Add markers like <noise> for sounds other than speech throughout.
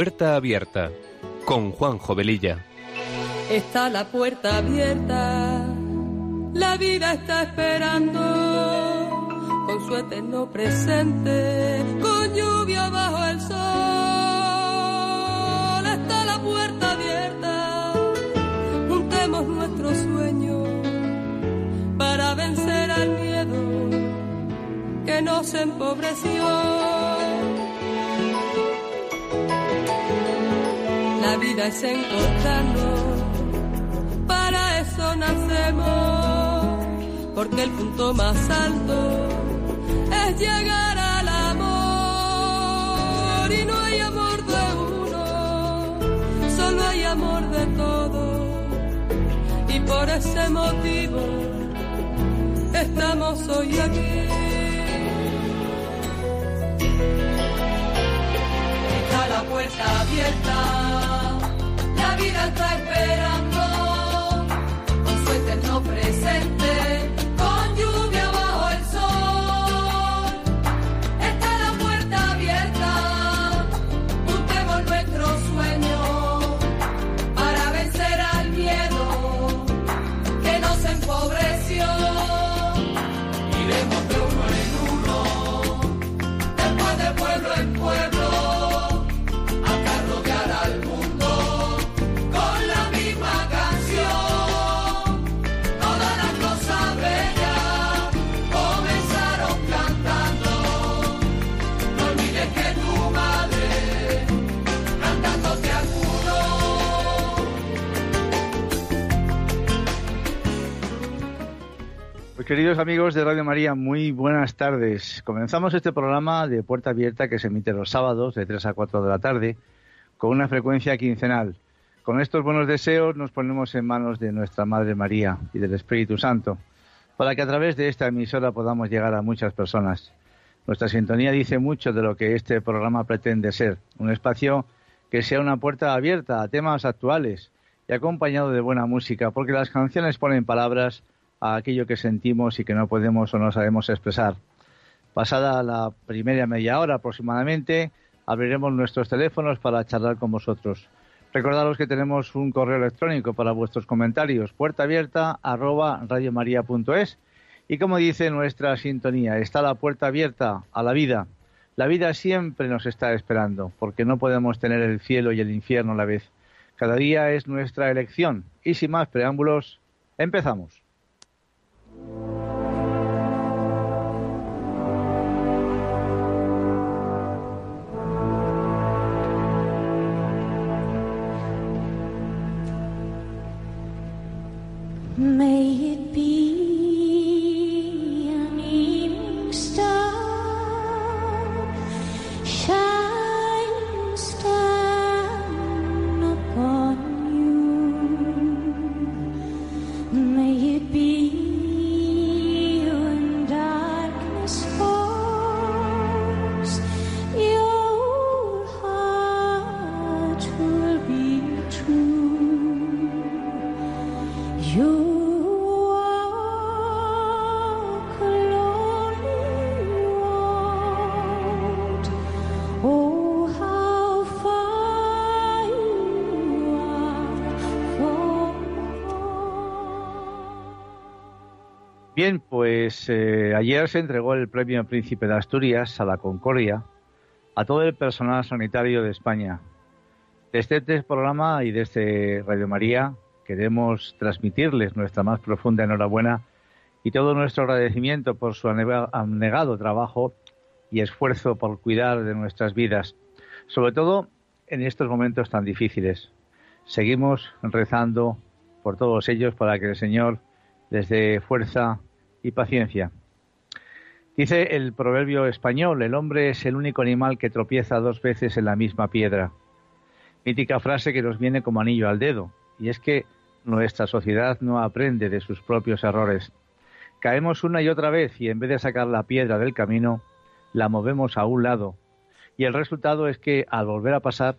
Puerta abierta con Juan Jovelilla. Está la puerta abierta, la vida está esperando con su eterno presente, con lluvia bajo el sol. Está la puerta abierta, juntemos nuestros sueños para vencer al miedo que nos empobreció. Vida es encontrarnos, para eso nacemos, porque el punto más alto es llegar al amor. Y no hay amor de uno, solo hay amor de todos. Y por ese motivo estamos hoy aquí. La puerta abierta está esperando con su eterno presente. Queridos amigos de Radio María, muy buenas tardes. Comenzamos este programa de Puerta Abierta que se emite los sábados de 3 a 4 de la tarde con una frecuencia quincenal. Con estos buenos deseos nos ponemos en manos de nuestra Madre María y del Espíritu Santo para que a través de esta emisora podamos llegar a muchas personas. Nuestra sintonía dice mucho de lo que este programa pretende ser, un espacio que sea una puerta abierta a temas actuales y acompañado de buena música, porque las canciones ponen palabras a aquello que sentimos y que no podemos o no sabemos expresar. Pasada la primera media hora aproximadamente, abriremos nuestros teléfonos para charlar con vosotros. Recordaros que tenemos un correo electrónico para vuestros comentarios, puerta abierta arroba. Y como dice nuestra sintonía, está la puerta abierta a la vida. La vida siempre nos está esperando, porque no podemos tener el cielo y el infierno a la vez. Cada día es nuestra elección. Y sin más preámbulos, empezamos. May it be. Bien, pues eh, ayer se entregó el premio Príncipe de Asturias a la Concordia a todo el personal sanitario de España. Desde este programa y desde Radio María queremos transmitirles nuestra más profunda enhorabuena y todo nuestro agradecimiento por su abnegado trabajo y esfuerzo por cuidar de nuestras vidas, sobre todo en estos momentos tan difíciles. Seguimos rezando por todos ellos para que el Señor les dé fuerza y paciencia. Dice el proverbio español, el hombre es el único animal que tropieza dos veces en la misma piedra. Mítica frase que nos viene como anillo al dedo, y es que nuestra sociedad no aprende de sus propios errores. Caemos una y otra vez y en vez de sacar la piedra del camino, la movemos a un lado. Y el resultado es que al volver a pasar,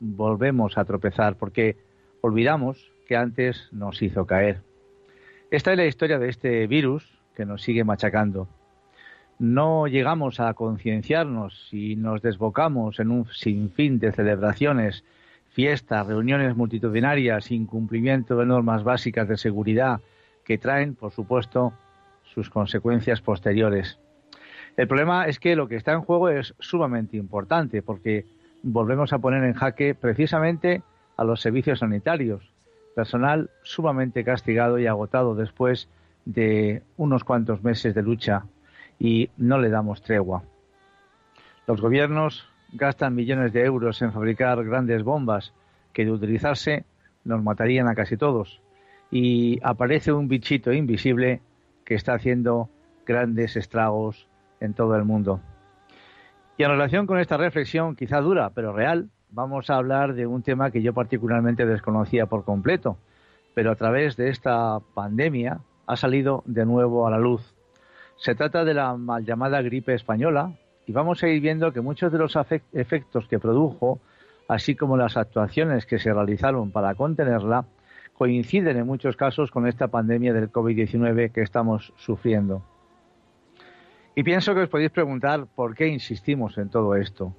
volvemos a tropezar porque olvidamos que antes nos hizo caer. Esta es la historia de este virus que nos sigue machacando. no llegamos a concienciarnos y nos desbocamos en un sinfín de celebraciones, fiestas, reuniones multitudinarias, incumplimiento de normas básicas de seguridad que traen, por supuesto, sus consecuencias posteriores. El problema es que lo que está en juego es sumamente importante porque volvemos a poner en jaque precisamente a los servicios sanitarios, personal sumamente castigado y agotado después de unos cuantos meses de lucha y no le damos tregua. Los gobiernos gastan millones de euros en fabricar grandes bombas que de utilizarse nos matarían a casi todos. Y aparece un bichito invisible que está haciendo grandes estragos en todo el mundo. Y en relación con esta reflexión, quizá dura, pero real, vamos a hablar de un tema que yo particularmente desconocía por completo, pero a través de esta pandemia ha salido de nuevo a la luz se trata de la mal llamada gripe española y vamos a ir viendo que muchos de los efectos que produjo, así como las actuaciones que se realizaron para contenerla, coinciden en muchos casos con esta pandemia del COVID-19 que estamos sufriendo. Y pienso que os podéis preguntar por qué insistimos en todo esto.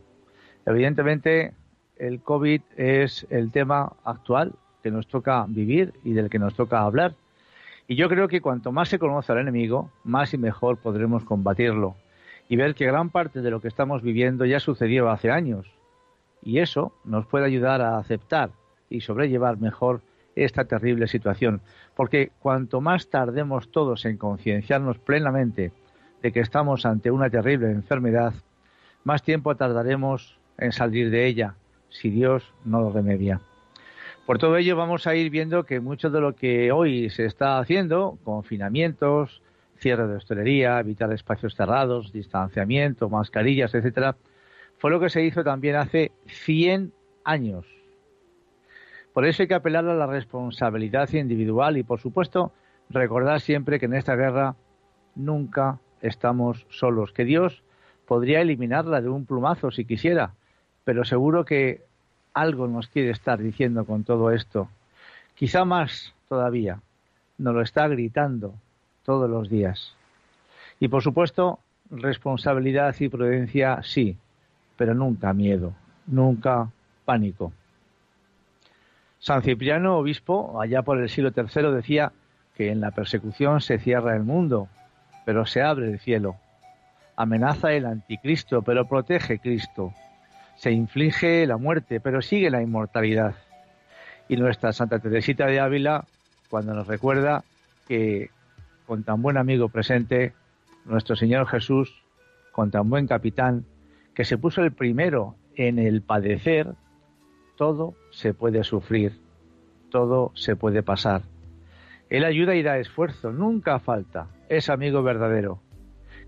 Evidentemente, el COVID es el tema actual que nos toca vivir y del que nos toca hablar y yo creo que cuanto más se conoce al enemigo, más y mejor podremos combatirlo y ver que gran parte de lo que estamos viviendo ya sucedió hace años. Y eso nos puede ayudar a aceptar y sobrellevar mejor esta terrible situación. Porque cuanto más tardemos todos en concienciarnos plenamente de que estamos ante una terrible enfermedad, más tiempo tardaremos en salir de ella, si Dios no lo remedia. Por todo ello vamos a ir viendo que mucho de lo que hoy se está haciendo, confinamientos, cierre de hostelería, evitar espacios cerrados, distanciamiento, mascarillas, etcétera, fue lo que se hizo también hace 100 años. Por eso hay que apelar a la responsabilidad individual y, por supuesto, recordar siempre que en esta guerra nunca estamos solos, que Dios podría eliminarla de un plumazo si quisiera, pero seguro que algo nos quiere estar diciendo con todo esto. Quizá más todavía, nos lo está gritando todos los días. Y por supuesto, responsabilidad y prudencia sí, pero nunca miedo, nunca pánico. San Cipriano, obispo, allá por el siglo III, decía que en la persecución se cierra el mundo, pero se abre el cielo. Amenaza el anticristo, pero protege Cristo se inflige la muerte, pero sigue la inmortalidad. Y nuestra Santa Teresita de Ávila, cuando nos recuerda que con tan buen amigo presente, nuestro Señor Jesús, con tan buen capitán, que se puso el primero en el padecer, todo se puede sufrir, todo se puede pasar. Él ayuda y da esfuerzo, nunca falta, es amigo verdadero.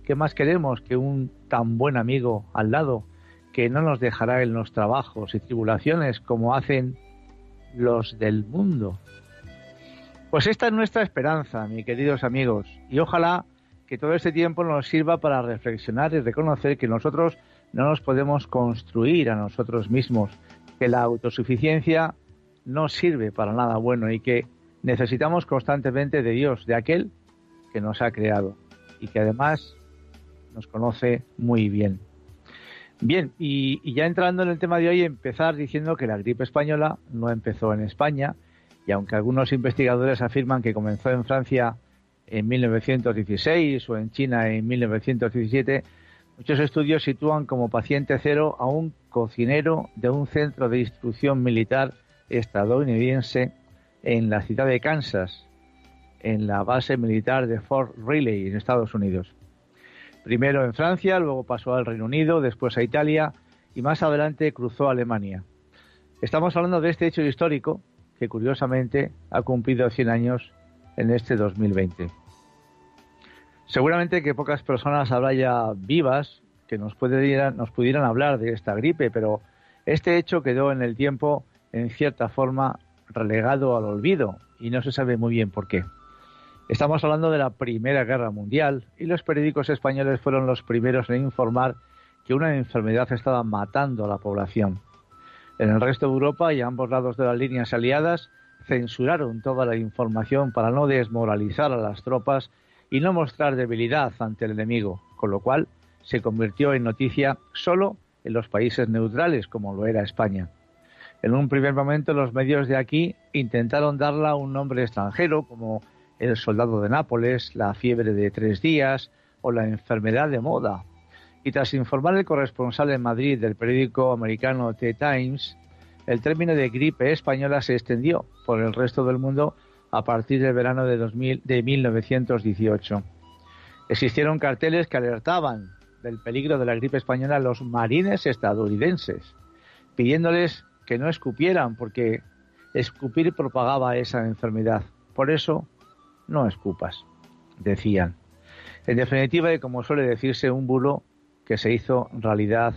¿Qué más queremos que un tan buen amigo al lado que no nos dejará en los trabajos y tribulaciones como hacen los del mundo. Pues esta es nuestra esperanza, mis queridos amigos, y ojalá que todo este tiempo nos sirva para reflexionar y reconocer que nosotros no nos podemos construir a nosotros mismos, que la autosuficiencia no sirve para nada bueno y que necesitamos constantemente de Dios, de aquel que nos ha creado y que además nos conoce muy bien. Bien, y, ya entrando en el tema de hoy, empezar diciendo que la gripe española no empezó en España, y aunque algunos investigadores afirman que comenzó en Francia en 1916 o en China en 1917, muchos estudios sitúan como paciente cero a un cocinero de un centro de instrucción militar estadounidense en la ciudad de Kansas, en la base militar de Fort Riley, en Estados Unidos. Primero en Francia, luego pasó al Reino Unido, después a Italia y más adelante cruzó Alemania. Estamos hablando de este hecho histórico que curiosamente ha cumplido 100 años en este 2020. Seguramente que pocas personas habrá ya vivas que nos pudieran hablar de esta gripe, pero este hecho quedó en el tiempo, en cierta forma, relegado al olvido y no se sabe muy bien por qué. Estamos hablando de la Primera Guerra Mundial y los periódicos españoles fueron los primeros en informar que una enfermedad estaba matando a la población. En el resto de Europa y a ambos lados de las líneas aliadas censuraron toda la información para no desmoralizar a las tropas y no mostrar debilidad ante el enemigo, con lo cual se convirtió en noticia solo en los países neutrales, como lo era España. En un primer momento los medios de aquí intentaron darla un nombre extranjero, como el soldado de Nápoles, la fiebre de tres días o la enfermedad de moda. Y tras informar el corresponsal en Madrid del periódico americano The Times, el término de gripe española se extendió por el resto del mundo a partir del verano de, 2000, de 1918. Existieron carteles que alertaban del peligro de la gripe española a los marines estadounidenses, pidiéndoles que no escupieran porque escupir propagaba esa enfermedad. Por eso, no escupas, decían. En definitiva, y como suele decirse, un bulo que se hizo realidad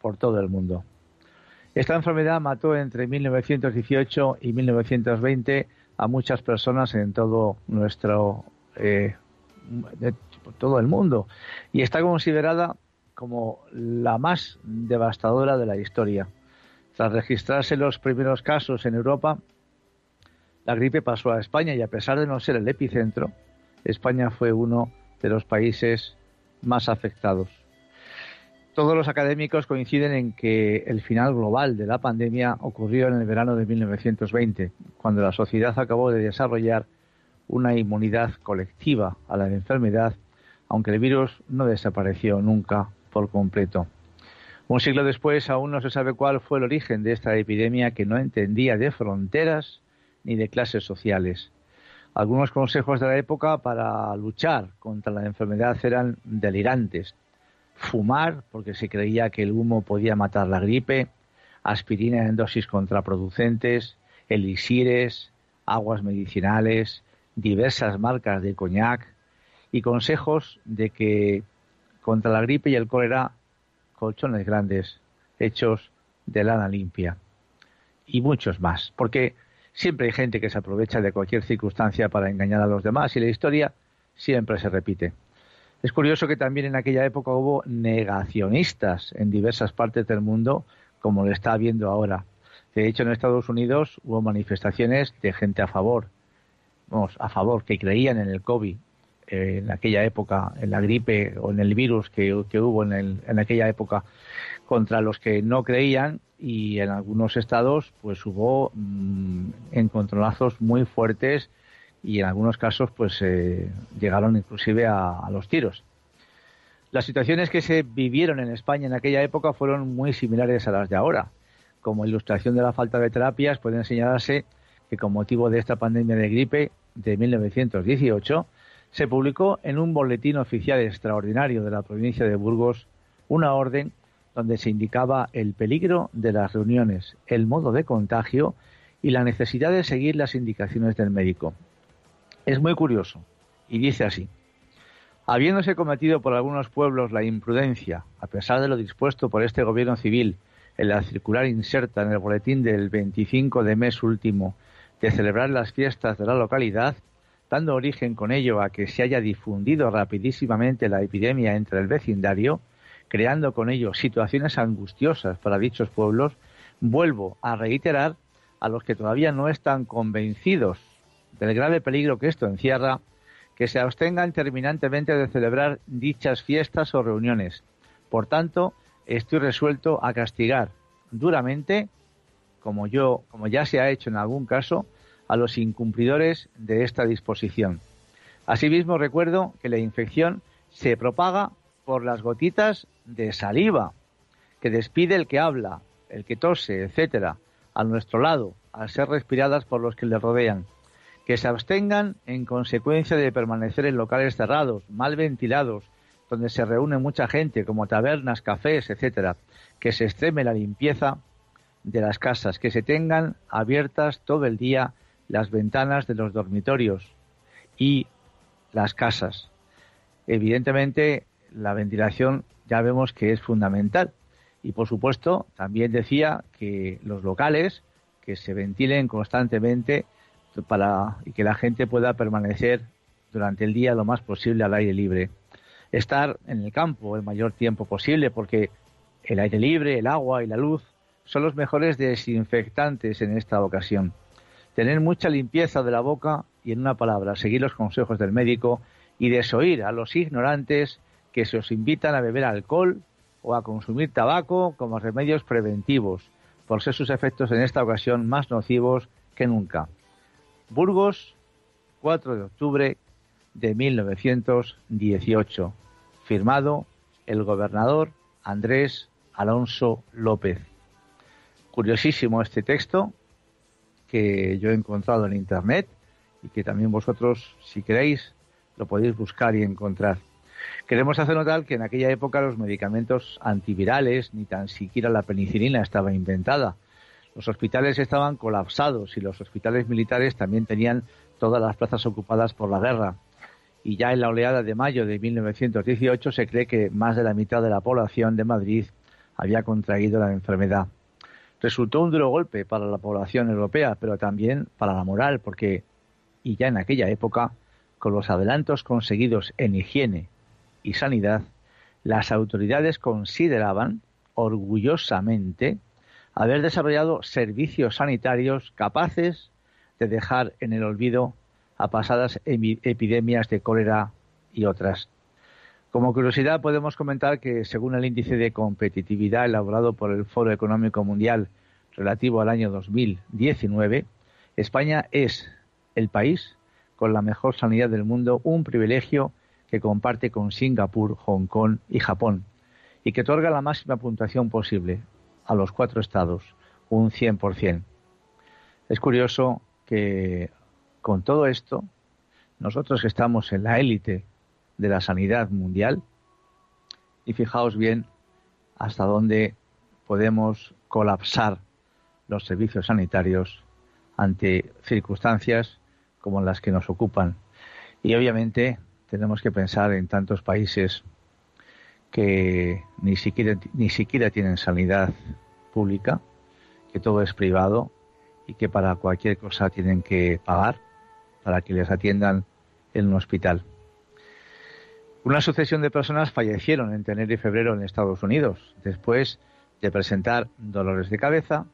por todo el mundo. Esta enfermedad mató entre 1918 y 1920 a muchas personas en todo nuestro eh, todo el mundo y está considerada como la más devastadora de la historia. Tras registrarse los primeros casos en Europa, la gripe pasó a España y a pesar de no ser el epicentro, España fue uno de los países más afectados. Todos los académicos coinciden en que el final global de la pandemia ocurrió en el verano de 1920, cuando la sociedad acabó de desarrollar una inmunidad colectiva a la enfermedad, aunque el virus no desapareció nunca por completo. Un siglo después aún no se sabe cuál fue el origen de esta epidemia que no entendía de fronteras ni de clases sociales. Algunos consejos de la época para luchar contra la enfermedad eran delirantes, fumar, porque se creía que el humo podía matar la gripe, aspirina en dosis contraproducentes, elixires, aguas medicinales, diversas marcas de coñac y consejos de que contra la gripe y el cólera colchones grandes hechos de lana limpia y muchos más, porque siempre hay gente que se aprovecha de cualquier circunstancia para engañar a los demás y la historia siempre se repite. Es curioso que también en aquella época hubo negacionistas en diversas partes del mundo, como lo está habiendo ahora. De hecho, en Estados Unidos hubo manifestaciones de gente a favor, vamos, a favor, que creían en el COVID eh, en aquella época, en la gripe o en el virus que, hubo en, en aquella época, contra los que no creían y en algunos estados pues hubo mm, encontronazos muy fuertes y en algunos casos pues llegaron inclusive a, los tiros. Las situaciones que se vivieron en España en aquella época fueron muy similares a las de ahora. Como ilustración de la falta de terapias puede señalarse que con motivo de esta pandemia de gripe de 1918 se publicó en un boletín oficial extraordinario de la provincia de Burgos una orden donde se indicaba el peligro de las reuniones, el modo de contagio y la necesidad de seguir las indicaciones del médico. Es muy curioso, y dice así. Habiéndose cometido por algunos pueblos la imprudencia, a pesar de lo dispuesto por este gobierno civil en la circular inserta en el boletín del 25 de mes último de celebrar las fiestas de la localidad, dando origen con ello a que se haya difundido rapidísimamente la epidemia entre el vecindario, creando con ello situaciones angustiosas para dichos pueblos, vuelvo a reiterar a los que todavía no están convencidos del grave peligro que esto encierra, que se abstengan terminantemente de celebrar dichas fiestas o reuniones. Por tanto, estoy resuelto a castigar duramente, como yo, como ya se ha hecho en algún caso, a los incumplidores de esta disposición. Asimismo, recuerdo que la infección se propaga por las gotitas de saliva que despide el que habla, el que tose, etcétera, a nuestro lado, al ser respiradas por los que le rodean que se abstengan en consecuencia de permanecer en locales cerrados, mal ventilados, donde se reúne mucha gente, como tabernas, cafés, etcétera, que se extreme la limpieza de las casas, que se tengan abiertas todo el día las ventanas de los dormitorios y las casas. Evidentemente, la ventilación ya vemos que es fundamental. Y por supuesto, también decía que los locales que se ventilen constantemente para y que la gente pueda permanecer durante el día lo más posible al aire libre. Estar en el campo el mayor tiempo posible porque el aire libre, el agua y la luz son los mejores desinfectantes en esta ocasión. Tener mucha limpieza de la boca y en una palabra, seguir los consejos del médico y desoír a los ignorantes que se os invitan a beber alcohol o a consumir tabaco como remedios preventivos, por ser sus efectos en esta ocasión más nocivos que nunca. Burgos, 4 de octubre de 1918. Firmado el gobernador Andrés Alonso López. Curiosísimo este texto que yo he encontrado en Internet y que también vosotros, si queréis, lo podéis buscar y encontrar. Queremos hacer notar que en aquella época los medicamentos antivirales, ni tan siquiera la penicilina estaba inventada. Los hospitales estaban colapsados y los hospitales militares también tenían todas las plazas ocupadas por la guerra. Y ya en la oleada de mayo de 1918 se cree que más de la mitad de la población de Madrid había contraído la enfermedad. Resultó un duro golpe para la población europea, pero también para la moral, porque, y ya en aquella época, con los adelantos conseguidos en higiene y sanidad, las autoridades consideraban orgullosamente haber desarrollado servicios sanitarios capaces de dejar en el olvido a pasadas epidemias de cólera y otras. Como curiosidad podemos comentar que según el índice de competitividad elaborado por el Foro Económico Mundial relativo al año 2019, España es el país con la mejor sanidad del mundo, un privilegio que comparte con Singapur, Hong Kong y Japón, y que otorga la máxima puntuación posible a los cuatro estados, un 100%. Es curioso que con todo esto, nosotros que estamos en la élite de la sanidad mundial, y fijaos bien hasta dónde podemos colapsar los servicios sanitarios ante circunstancias como las que nos ocupan. Y obviamente tenemos que pensar en tantos países que ni siquiera, tienen sanidad pública, que todo es privado y que para cualquier cosa tienen que pagar para que les atiendan en un hospital. Una sucesión de personas fallecieron en enero y febrero en Estados Unidos, después de presentar dolores de cabeza,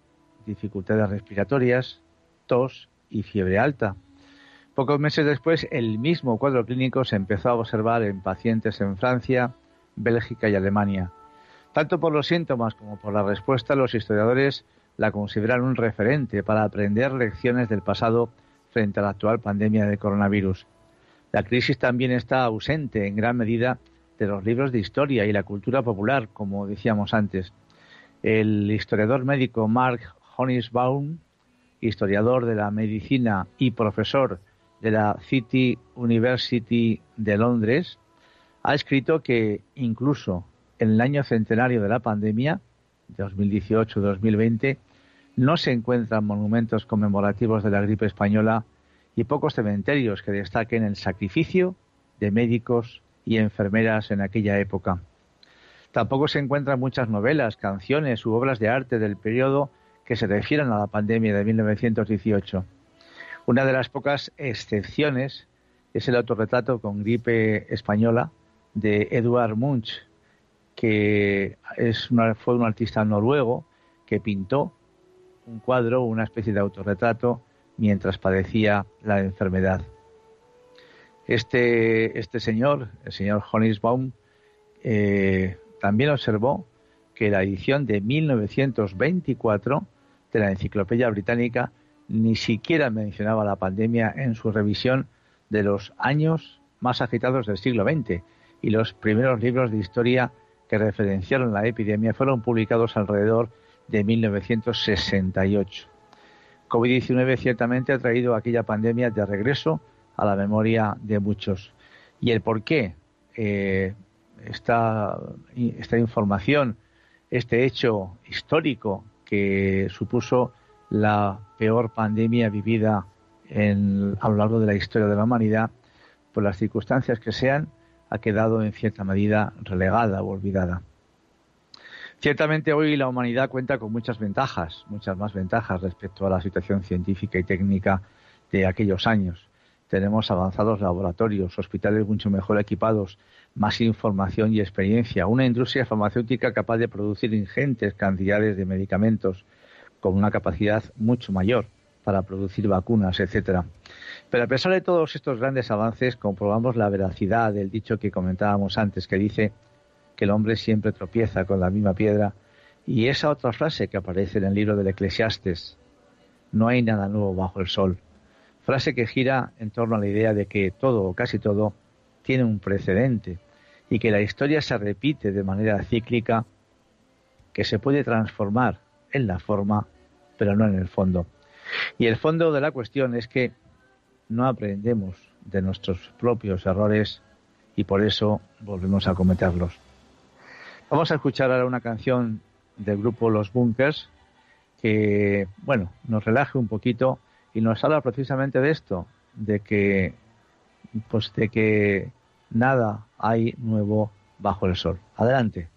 dificultades respiratorias, tos y fiebre alta. Pocos meses después, el mismo cuadro clínico se empezó a observar en pacientes en Francia, Bélgica y Alemania. Tanto por los síntomas como por la respuesta, los historiadores la consideran un referente para aprender lecciones del pasado frente a la actual pandemia de coronavirus. La crisis también está ausente en gran medida de los libros de historia y la cultura popular, como decíamos antes. El historiador médico Mark Honisbaum, historiador de la medicina y profesor de la City University de Londres, ha escrito que incluso en el año centenario de la pandemia, 2018-2020, no se encuentran monumentos conmemorativos de la gripe española y pocos cementerios que destaquen el sacrificio de médicos y enfermeras en aquella época. Tampoco se encuentran muchas novelas, canciones u obras de arte del periodo que se refieran a la pandemia de 1918. Una de las pocas excepciones es el autorretrato con gripe española de Eduard Munch, que es fue un artista noruego que pintó un cuadro, una especie de autorretrato, mientras padecía la enfermedad. Este, este señor, el señor Honisbaum, eh, también observó que la edición de 1924 de la Enciclopedia Británica ni siquiera mencionaba la pandemia en su revisión de los años más agitados del siglo XX y los primeros libros de historia que referenciaron la epidemia fueron publicados alrededor de 1968. COVID-19 ciertamente ha traído aquella pandemia de regreso a la memoria de muchos. Y el por qué eh, esta, esta información, este hecho histórico que supuso la peor pandemia vivida en, a lo largo de la historia de la humanidad, por las circunstancias que sean, ha quedado en cierta medida relegada o olvidada. Ciertamente hoy la humanidad cuenta con muchas ventajas, muchas más ventajas respecto a la situación científica y técnica de aquellos años. Tenemos avanzados laboratorios, hospitales mucho mejor equipados, más información y experiencia, una industria farmacéutica capaz de producir ingentes cantidades de medicamentos, con una capacidad mucho mayor para producir vacunas, etcétera. Pero a pesar de todos estos grandes avances, comprobamos la veracidad del dicho que comentábamos antes, que dice que el hombre siempre tropieza con la misma piedra, y esa otra frase que aparece en el libro del Eclesiastes, no hay nada nuevo bajo el sol, frase que gira en torno a la idea de que todo o casi todo tiene un precedente y que la historia se repite de manera cíclica, que se puede transformar en la forma, pero no en el fondo. Y el fondo de la cuestión es que no aprendemos de nuestros propios errores y por eso volvemos a cometerlos. Vamos a escuchar ahora una canción del grupo Los Bunkers que, bueno, nos relaje un poquito y nos habla precisamente de esto, de que, pues de que nada hay nuevo bajo el sol. Adelante.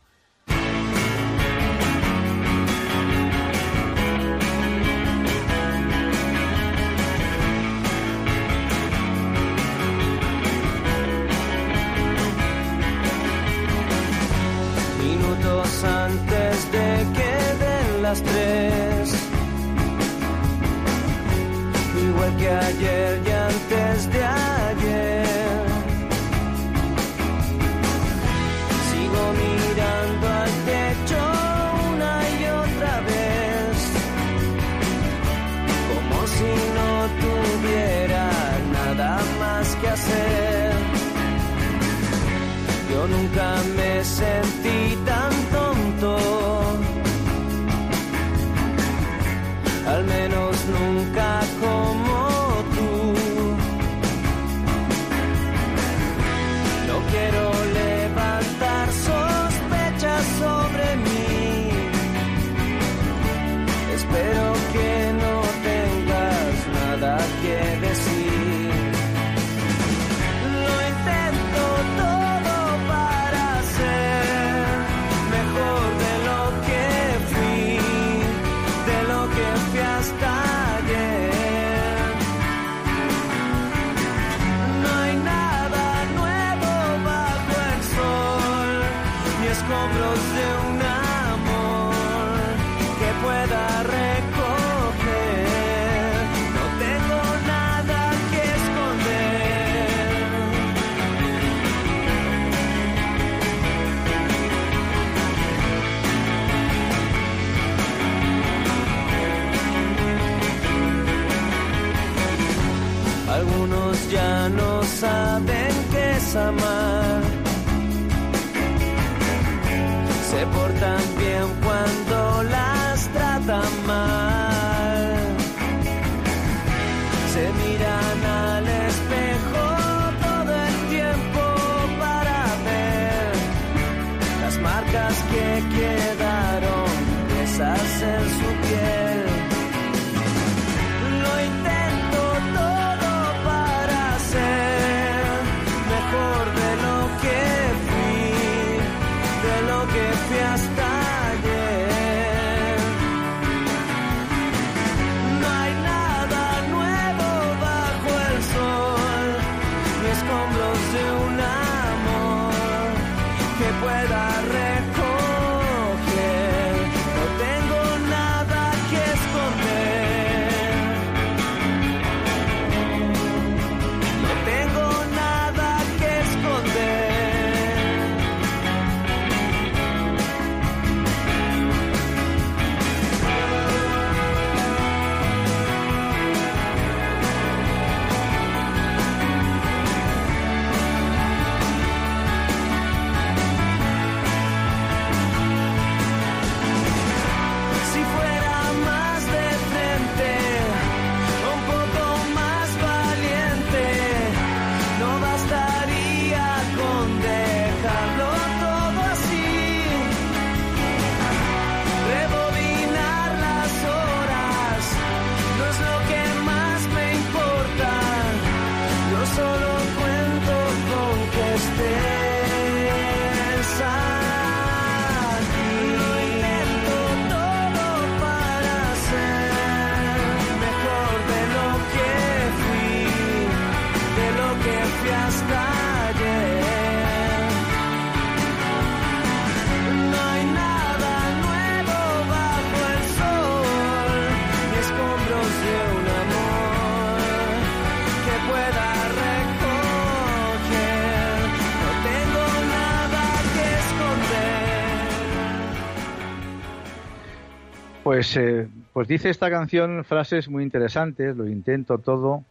Pues, eh, pues dice esta canción frases muy interesantes, lo intento todo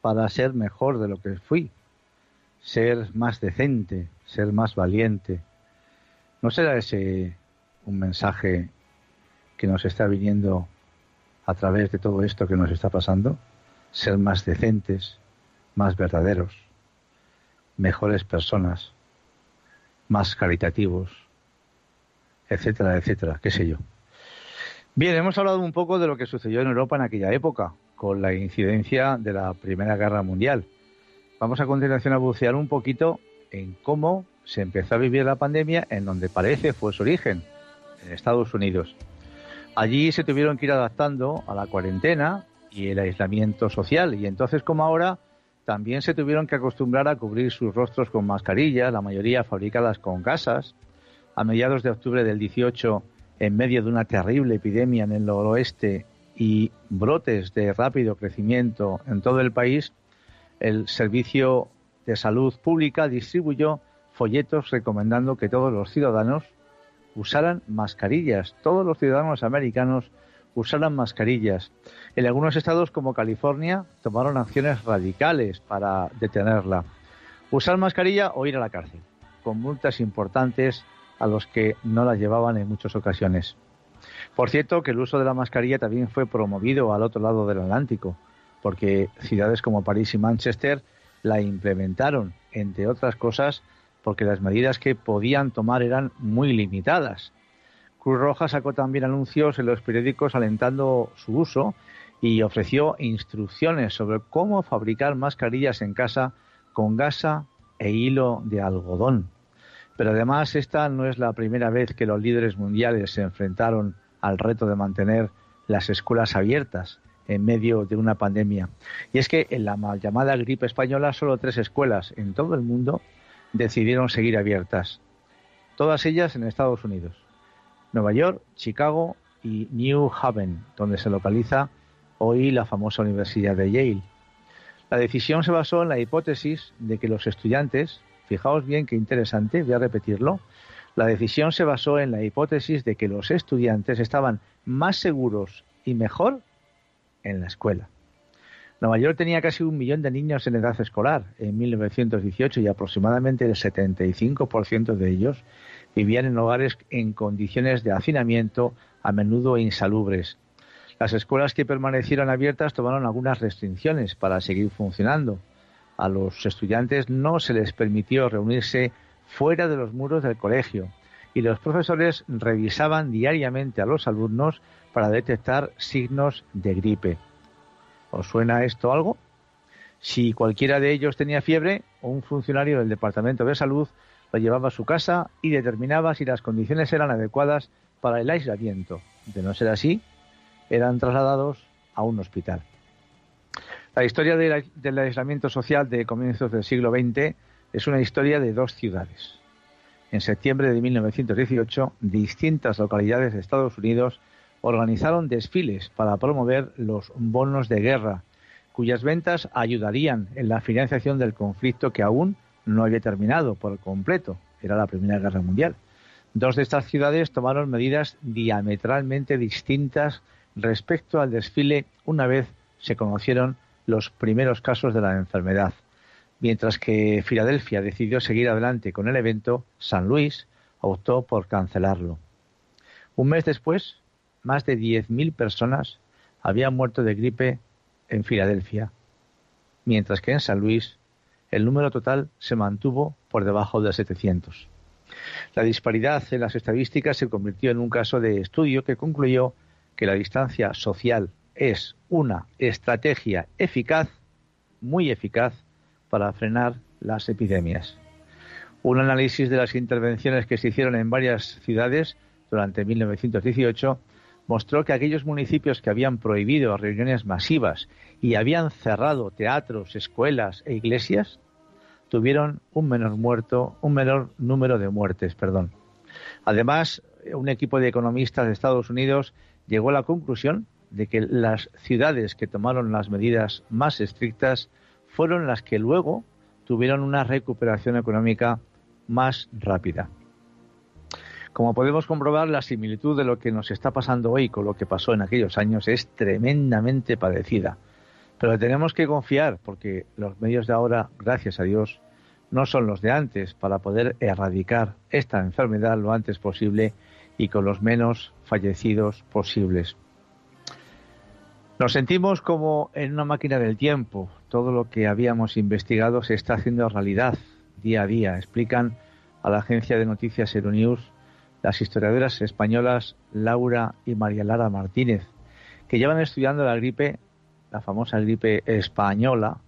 para ser mejor de lo que fui, ser más decente, ser más valiente. ¿No será ese un mensaje que nos está viniendo a través de todo esto que nos está pasando? Ser más decentes, más verdaderos, mejores personas, más caritativos, etcétera, etcétera, qué sé yo. Bien, hemos hablado un poco de lo que sucedió en Europa en aquella época, con la incidencia de la Primera Guerra Mundial. Vamos a continuación a bucear un poquito en cómo se empezó a vivir la pandemia en donde parece fue su origen, en Estados Unidos. Allí se tuvieron que ir adaptando a la cuarentena y el aislamiento social y entonces como ahora también se tuvieron que acostumbrar a cubrir sus rostros con mascarillas, la mayoría fabricadas con gasas. A mediados de octubre del 18 en medio de una terrible epidemia en el noroeste y brotes de rápido crecimiento en todo el país, el Servicio de Salud Pública distribuyó folletos recomendando que todos los ciudadanos usaran mascarillas, todos los ciudadanos americanos usaran mascarillas. En algunos estados como California tomaron acciones radicales para detenerla. Usar mascarilla o ir a la cárcel, con multas importantes a los que no la llevaban en muchas ocasiones. Por cierto, que el uso de la mascarilla también fue promovido al otro lado del Atlántico, porque ciudades como París y Manchester la implementaron, entre otras cosas, porque las medidas que podían tomar eran muy limitadas. Cruz Roja sacó también anuncios en los periódicos alentando su uso y ofreció instrucciones sobre cómo fabricar mascarillas en casa con gasa e hilo de algodón. Pero además esta no es la primera vez que los líderes mundiales se enfrentaron al reto de mantener las escuelas abiertas en medio de una pandemia. Y es que en la mal llamada gripe española solo tres escuelas en todo el mundo decidieron seguir abiertas. Todas ellas en Estados Unidos. Nueva York, Chicago y New Haven, donde se localiza hoy la famosa Universidad de Yale. La decisión se basó en la hipótesis de que los estudiantes, Fijaos bien qué interesante, voy a repetirlo. La decisión se basó en la hipótesis de que los estudiantes estaban más seguros y mejor en la escuela. Nueva York tenía casi un millón de niños en edad escolar en 1918 y aproximadamente el 75% de ellos vivían en hogares en condiciones de hacinamiento, a menudo insalubres. Las escuelas que permanecieron abiertas tomaron algunas restricciones para seguir funcionando a los estudiantes no se les permitió reunirse fuera de los muros del colegio y los profesores revisaban diariamente a los alumnos para detectar signos de gripe. ¿Os suena esto algo? Si cualquiera de ellos tenía fiebre, un funcionario del Departamento de Salud lo llevaba a su casa y determinaba si las condiciones eran adecuadas para el aislamiento. De no ser así, eran trasladados a un hospital. La historia del aislamiento social de comienzos del siglo XX es una historia de dos ciudades. En septiembre de 1918, distintas localidades de Estados Unidos organizaron desfiles para promover los bonos de guerra, cuyas ventas ayudarían en la financiación del conflicto que aún no había terminado por completo. Era la Primera Guerra Mundial. Dos de estas ciudades tomaron medidas diametralmente distintas respecto al desfile una vez se conocieron los primeros casos de la enfermedad. Mientras que Filadelfia decidió seguir adelante con el evento, San Luis optó por cancelarlo. Un mes después, más de 10.000 personas habían muerto de gripe en Filadelfia, mientras que en San Luis el número total se mantuvo por debajo de 700. La disparidad en las estadísticas se convirtió en un caso de estudio que concluyó que la distancia social es una estrategia eficaz, muy eficaz, para frenar las epidemias. Un análisis de las intervenciones que se hicieron en varias ciudades durante 1918 mostró que aquellos municipios que habían prohibido reuniones masivas y habían cerrado teatros, escuelas e iglesias tuvieron un menor muerto, un menor número de muertes, perdón. Además, un equipo de economistas de Estados Unidos llegó a la conclusión de que las ciudades que tomaron las medidas más estrictas fueron las que luego tuvieron una recuperación económica más rápida. Como podemos comprobar, la similitud de lo que nos está pasando hoy con lo que pasó en aquellos años es tremendamente parecida. Pero tenemos que confiar porque los medios de ahora, gracias a Dios, no son los de antes para poder erradicar esta enfermedad lo antes posible y con los menos fallecidos posibles. Nos sentimos como en una máquina del tiempo. Todo lo que habíamos investigado se está haciendo realidad día a día, explican a la agencia de noticias Euronews las historiadoras españolas Laura y María Lara Martínez, que llevan estudiando la gripe, la famosa gripe española,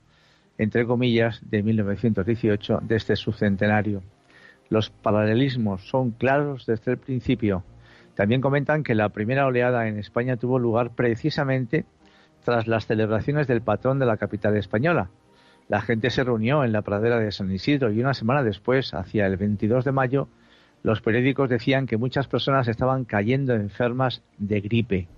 entre comillas, de 1918 desde su centenario. Los paralelismos son claros desde el principio. También comentan que la primera oleada en España tuvo lugar precisamente tras las celebraciones del patrón de la capital española. La gente se reunió en la pradera de San Isidro y una semana después, hacia el 22 de mayo, los periódicos decían que muchas personas estaban cayendo enfermas de gripe.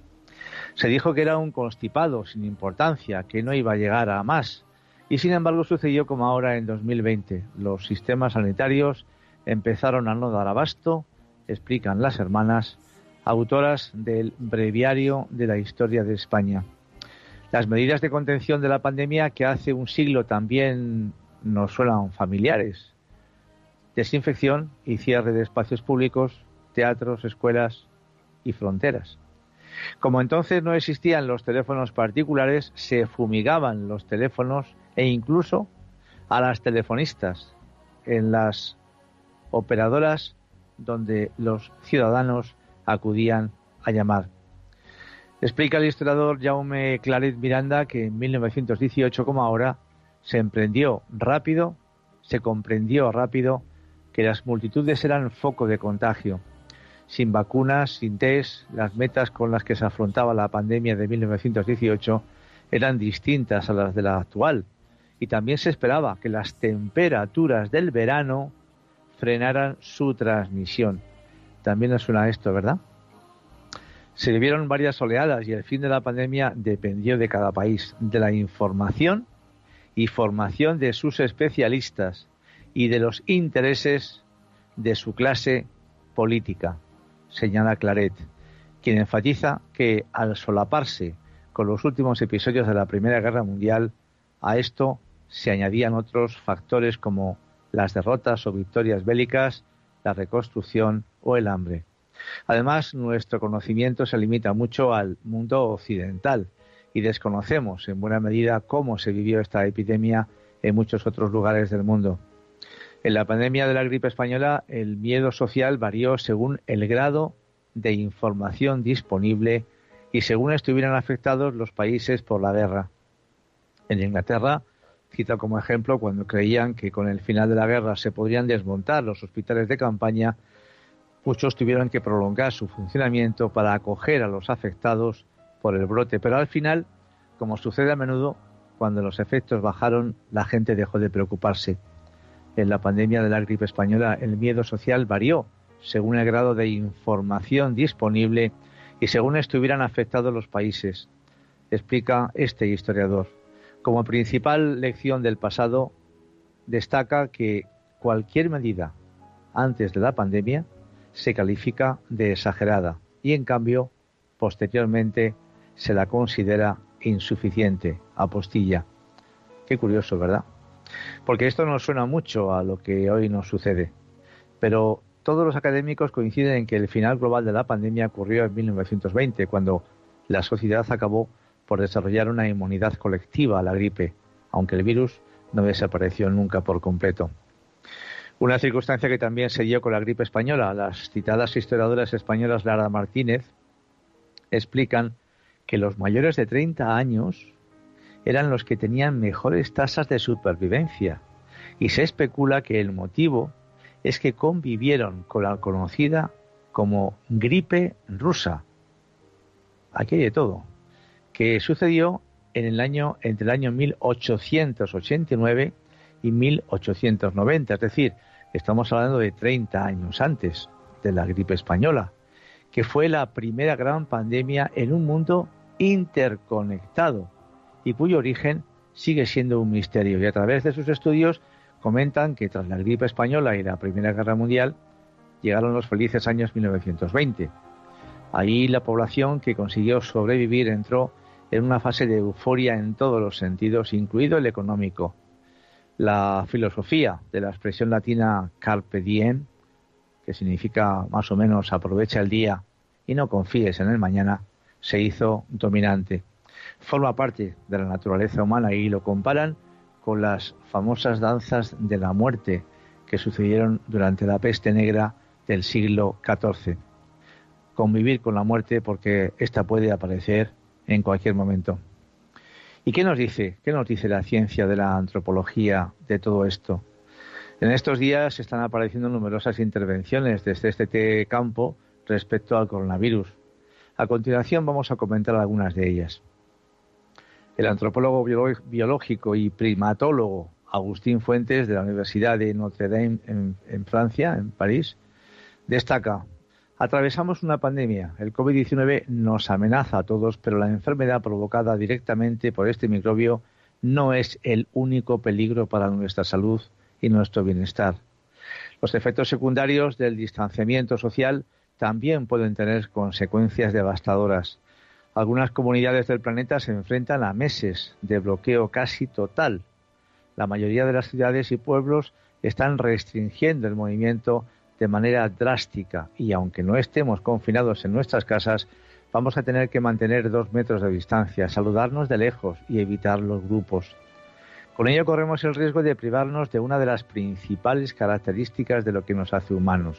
Se dijo que era un constipado sin importancia, que no iba a llegar a más. Y sin embargo sucedió como ahora en 2020. Los sistemas sanitarios empezaron a no dar abasto, explican las hermanas, autoras del breviario de la historia de España. Las medidas de contención de la pandemia que hace un siglo también nos suenan familiares. Desinfección y cierre de espacios públicos, teatros, escuelas y fronteras. Como entonces no existían los teléfonos particulares, se fumigaban los teléfonos e incluso a las telefonistas en las operadoras donde los ciudadanos acudían a llamar. Explica el historiador Jaume Claret Miranda que en 1918, como ahora, se emprendió rápido, se comprendió rápido que las multitudes eran foco de contagio. Sin vacunas, sin test, las metas con las que se afrontaba la pandemia de 1918 eran distintas a las de la actual. Y también se esperaba que las temperaturas del verano frenaran su transmisión. También nos suena esto, ¿verdad? Se vivieron varias oleadas y el fin de la pandemia dependió de cada país, de la información y formación de sus especialistas y de los intereses de su clase política, señala Claret, quien enfatiza que al solaparse con los últimos episodios de la Primera Guerra Mundial, a esto se añadían otros factores como las derrotas o victorias bélicas, la reconstrucción o el hambre. Además, nuestro conocimiento se limita mucho al mundo occidental y desconocemos en buena medida cómo se vivió esta epidemia en muchos otros lugares del mundo. En la pandemia de la gripe española, el miedo social varió según el grado de información disponible y según estuvieran afectados los países por la guerra. En Inglaterra, cita como ejemplo cuando creían que con el final de la guerra se podrían desmontar los hospitales de campaña, Muchos tuvieron que prolongar su funcionamiento para acoger a los afectados por el brote, pero al final, como sucede a menudo, cuando los efectos bajaron, la gente dejó de preocuparse. En la pandemia de la gripe española, el miedo social varió según el grado de información disponible y según estuvieran afectados los países, explica este historiador. Como principal lección del pasado, destaca que cualquier medida antes de la pandemia se califica de exagerada y en cambio posteriormente se la considera insuficiente, apostilla. Qué curioso, ¿verdad? Porque esto nos suena mucho a lo que hoy nos sucede. Pero todos los académicos coinciden en que el final global de la pandemia ocurrió en 1920, cuando la sociedad acabó por desarrollar una inmunidad colectiva a la gripe, aunque el virus no desapareció nunca por completo. Una circunstancia que también se dio con la gripe española. Las citadas historiadoras españolas Lara Martínez explican que los mayores de 30 años eran los que tenían mejores tasas de supervivencia y se especula que el motivo es que convivieron con la conocida como gripe rusa. Aquí hay de todo. Que sucedió en el año entre el año 1889 y 1890, es decir, Estamos hablando de 30 años antes de la gripe española, que fue la primera gran pandemia en un mundo interconectado y cuyo origen sigue siendo un misterio. Y a través de sus estudios comentan que tras la gripe española y la Primera Guerra Mundial, llegaron los felices años 1920. Ahí la población que consiguió sobrevivir entró en una fase de euforia en todos los sentidos, incluido el económico. La filosofía de la expresión latina carpe diem, que significa más o menos aprovecha el día y no confíes en el mañana, se hizo dominante. Forma parte de la naturaleza humana y lo comparan con las famosas danzas de la muerte que sucedieron durante la peste negra del siglo XIV. Convivir con la muerte porque ésta puede aparecer en cualquier momento. ¿Y qué nos dice? ¿Qué nos dice la ciencia de la antropología de todo esto? En estos días están apareciendo numerosas intervenciones desde este campo respecto al coronavirus. A continuación vamos a comentar algunas de ellas. El antropólogo biológico y primatólogo Agustín Fuentes de la Universidad de Notre Dame en, Francia, en París, destaca, atravesamos una pandemia. El COVID-19 nos amenaza a todos, pero la enfermedad provocada directamente por este microbio no es el único peligro para nuestra salud y nuestro bienestar. Los efectos secundarios del distanciamiento social también pueden tener consecuencias devastadoras. Algunas comunidades del planeta se enfrentan a meses de bloqueo casi total. La mayoría de las ciudades y pueblos están restringiendo el movimiento de manera drástica y aunque no estemos confinados en nuestras casas, vamos a tener que mantener dos metros de distancia, saludarnos de lejos y evitar los grupos. Con ello corremos el riesgo de privarnos de una de las principales características de lo que nos hace humanos,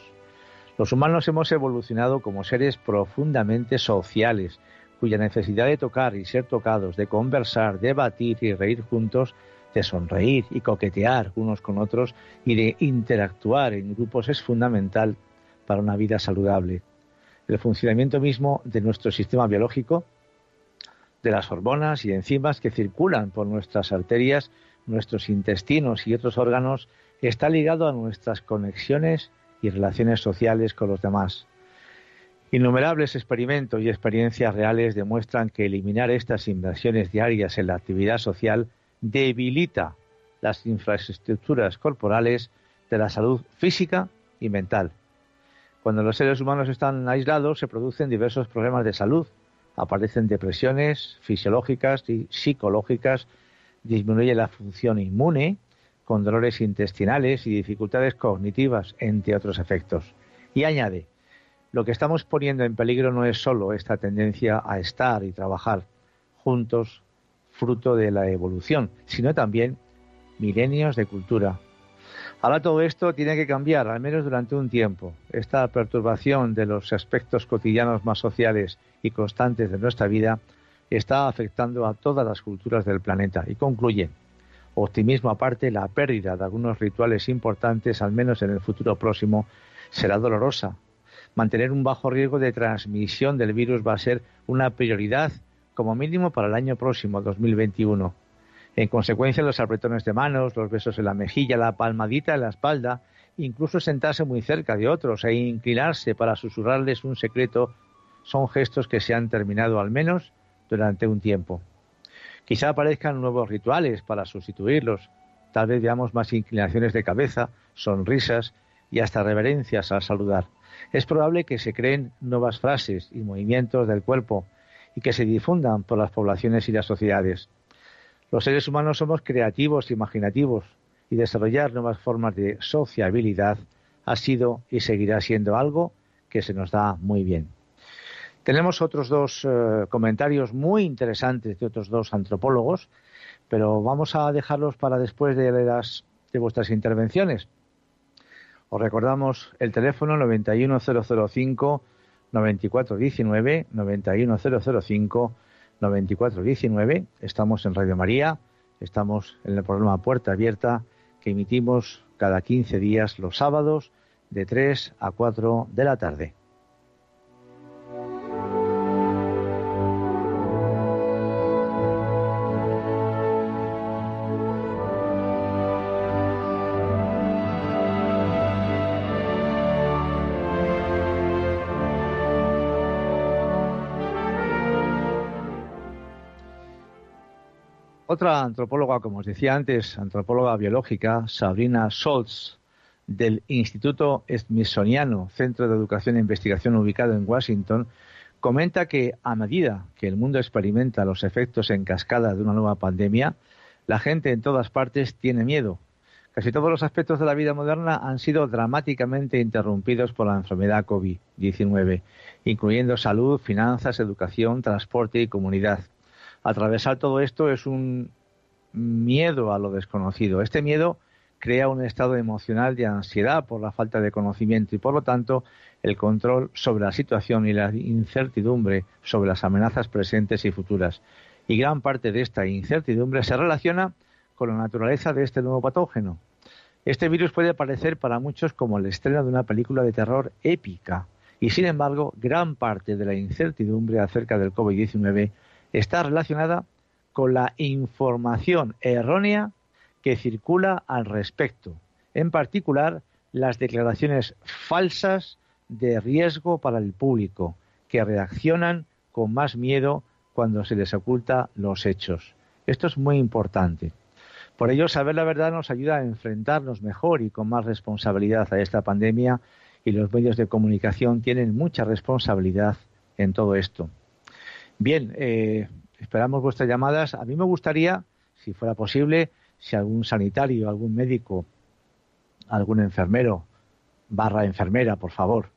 los humanos hemos evolucionado como seres profundamente sociales, cuya necesidad de tocar y ser tocados, de conversar, debatir y reír juntos, de sonreír y coquetear unos con otros y de interactuar en grupos es fundamental para una vida saludable. El funcionamiento mismo de nuestro sistema biológico, de las hormonas y enzimas que circulan por nuestras arterias, nuestros intestinos y otros órganos, está ligado a nuestras conexiones y relaciones sociales con los demás. Innumerables experimentos y experiencias reales demuestran que eliminar estas inversiones diarias en la actividad social debilita las infraestructuras corporales de la salud física y mental. Cuando los seres humanos están aislados se producen diversos problemas de salud, aparecen depresiones fisiológicas y psicológicas, disminuye la función inmune, con dolores intestinales y dificultades cognitivas, entre otros efectos. Y añade, lo que estamos poniendo en peligro no es solo esta tendencia a estar y trabajar juntos, fruto de la evolución, sino también milenios de cultura. Ahora todo esto tiene que cambiar, al menos durante un tiempo. Esta perturbación de los aspectos cotidianos más sociales y constantes de nuestra vida está afectando a todas las culturas del planeta. Y concluye, Optimismo aparte, la pérdida de algunos rituales importantes, al menos en el futuro próximo, será dolorosa. Mantener un bajo riesgo de transmisión del virus va a ser una prioridad, como mínimo para el año próximo, 2021. En consecuencia, los apretones de manos, los besos en la mejilla, la palmadita en la espalda, incluso sentarse muy cerca de otros e inclinarse para susurrarles un secreto, son gestos que se han terminado al menos durante un tiempo. Quizá aparezcan nuevos rituales para sustituirlos. Tal vez veamos más inclinaciones de cabeza, sonrisas y hasta reverencias al saludar. Es probable que se creen nuevas frases y movimientos del cuerpo y que se difundan por las poblaciones y las sociedades. Los seres humanos somos creativos e imaginativos y desarrollar nuevas formas de sociabilidad ha sido y seguirá siendo algo que se nos da muy bien. Tenemos otros dos eh, comentarios muy interesantes de otros dos antropólogos, pero vamos a dejarlos para después de, las, de vuestras intervenciones. Os recordamos el teléfono 91005 9419 91005 9419. Estamos en Radio María, estamos en el programa Puerta Abierta que emitimos cada 15 días los sábados de 3 a 4 de la tarde. Otra antropóloga, como os decía antes, antropóloga biológica, Sabrina Scholz, del Instituto Smithsoniano, Centro de Educación e Investigación ubicado en Washington, comenta que a medida que el mundo experimenta los efectos en cascada de una nueva pandemia, la gente en todas partes tiene miedo. Casi todos los aspectos de la vida moderna han sido dramáticamente interrumpidos por la enfermedad COVID-19, incluyendo salud, finanzas, educación, transporte y comunidad. Atravesar todo esto es un miedo a lo desconocido. Este miedo crea un estado emocional de ansiedad por la falta de conocimiento y, por lo tanto, el control sobre la situación y la incertidumbre sobre las amenazas presentes y futuras. Y gran parte de esta incertidumbre se relaciona con la naturaleza de este nuevo patógeno. Este virus puede parecer para muchos como el estreno de una película de terror épica, y sin embargo, gran parte de la incertidumbre acerca del COVID-19 está relacionada con la información errónea que circula al respecto, en particular las declaraciones falsas de riesgo para el público, que reaccionan con más miedo cuando se les oculta los hechos. Esto es muy importante. Por ello, saber la verdad nos ayuda a enfrentarnos mejor y con más responsabilidad a esta pandemia y los medios de comunicación tienen mucha responsabilidad en todo esto. Bien, eh, esperamos vuestras llamadas. A mí me gustaría, si fuera posible, si algún sanitario, algún médico, algún enfermero, barra enfermera, por favor,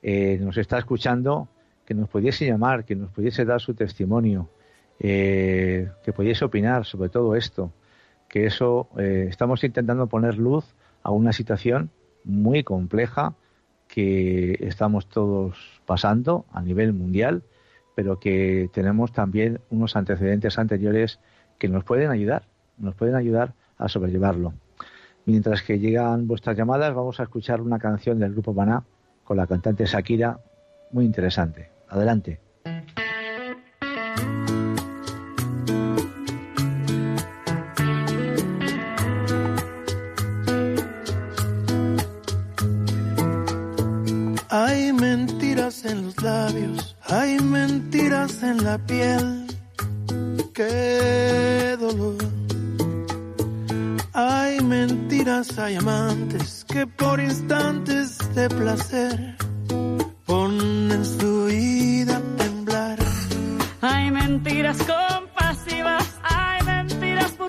eh, nos está escuchando, que nos pudiese llamar, que nos pudiese dar su testimonio, eh, que pudiese opinar sobre todo esto, que eso eh, estamos intentando poner luz a una situación muy compleja que estamos todos pasando a nivel mundial, pero que tenemos también unos antecedentes anteriores que nos pueden ayudar, nos pueden ayudar a sobrellevarlo. Mientras que llegan vuestras llamadas, vamos a escuchar una canción del grupo Maná con la cantante Shakira, muy interesante. Adelante.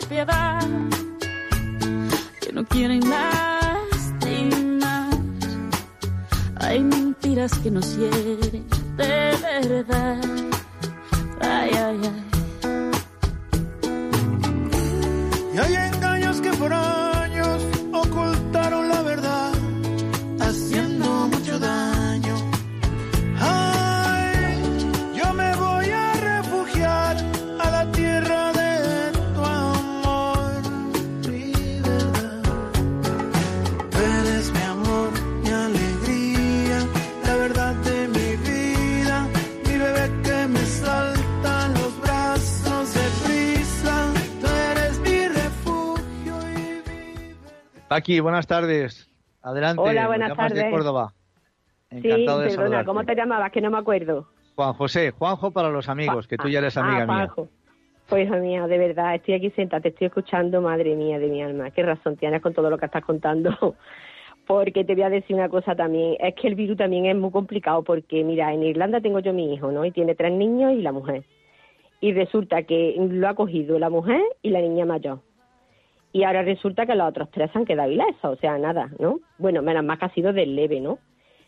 Piedad que no quieren lastimar. Hay mentiras que nos hieren de verdad. Ay, ay, ay. Paqui, buenas tardes. Adelante. Hola, buenas llamas de tardes. Córdoba. Sí, Encantado de perdona. ¿cómo te llamabas? Que no me acuerdo. Juan José, Juanjo para los amigos, que tú ya eres Ah, amiga mía. Juanjo. Pues hija mía, de verdad, estoy aquí sentada, te estoy escuchando, madre mía de mi alma. Qué razón tienes con todo lo que estás contando. <laughs> Porque te voy a decir una cosa también, es que el virus también es muy complicado porque, mira, en Irlanda tengo yo mi hijo, ¿no? Y tiene tres niños y la mujer. Y resulta que lo ha cogido la mujer y la niña mayor. Y ahora resulta que los otros tres han quedado ilesos, o sea, nada, ¿no? Bueno, menos más que ha sido del leve, ¿no?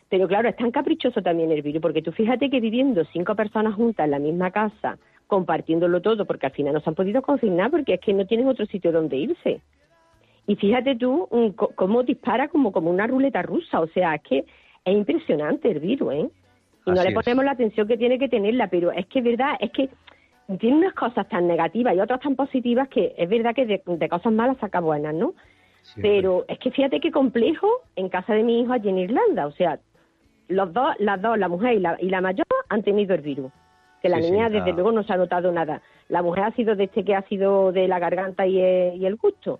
Pero claro, es tan caprichoso también el virus, porque tú fíjate que viviendo cinco personas juntas en la misma casa, compartiéndolo todo, porque al final no se han podido consignar, porque es que no tienen otro sitio donde irse. Y fíjate tú cómo dispara como, como una ruleta rusa, o sea, es que es impresionante el virus, ¿eh? Y no le es. ponemos la atención que tiene que tenerla, pero es que es verdad, es que tiene unas cosas tan negativas y otras tan positivas que es verdad que de, de cosas malas saca buenas, ¿no? Sí, Pero es que fíjate qué complejo en casa de mi hijo allí en Irlanda. O sea, los dos, las dos, la mujer y la, y la mayor, han tenido el virus. Que la Sí, niña, desde luego, no se ha notado nada. La mujer ha sido de este que ha sido de la garganta y el, y el gusto.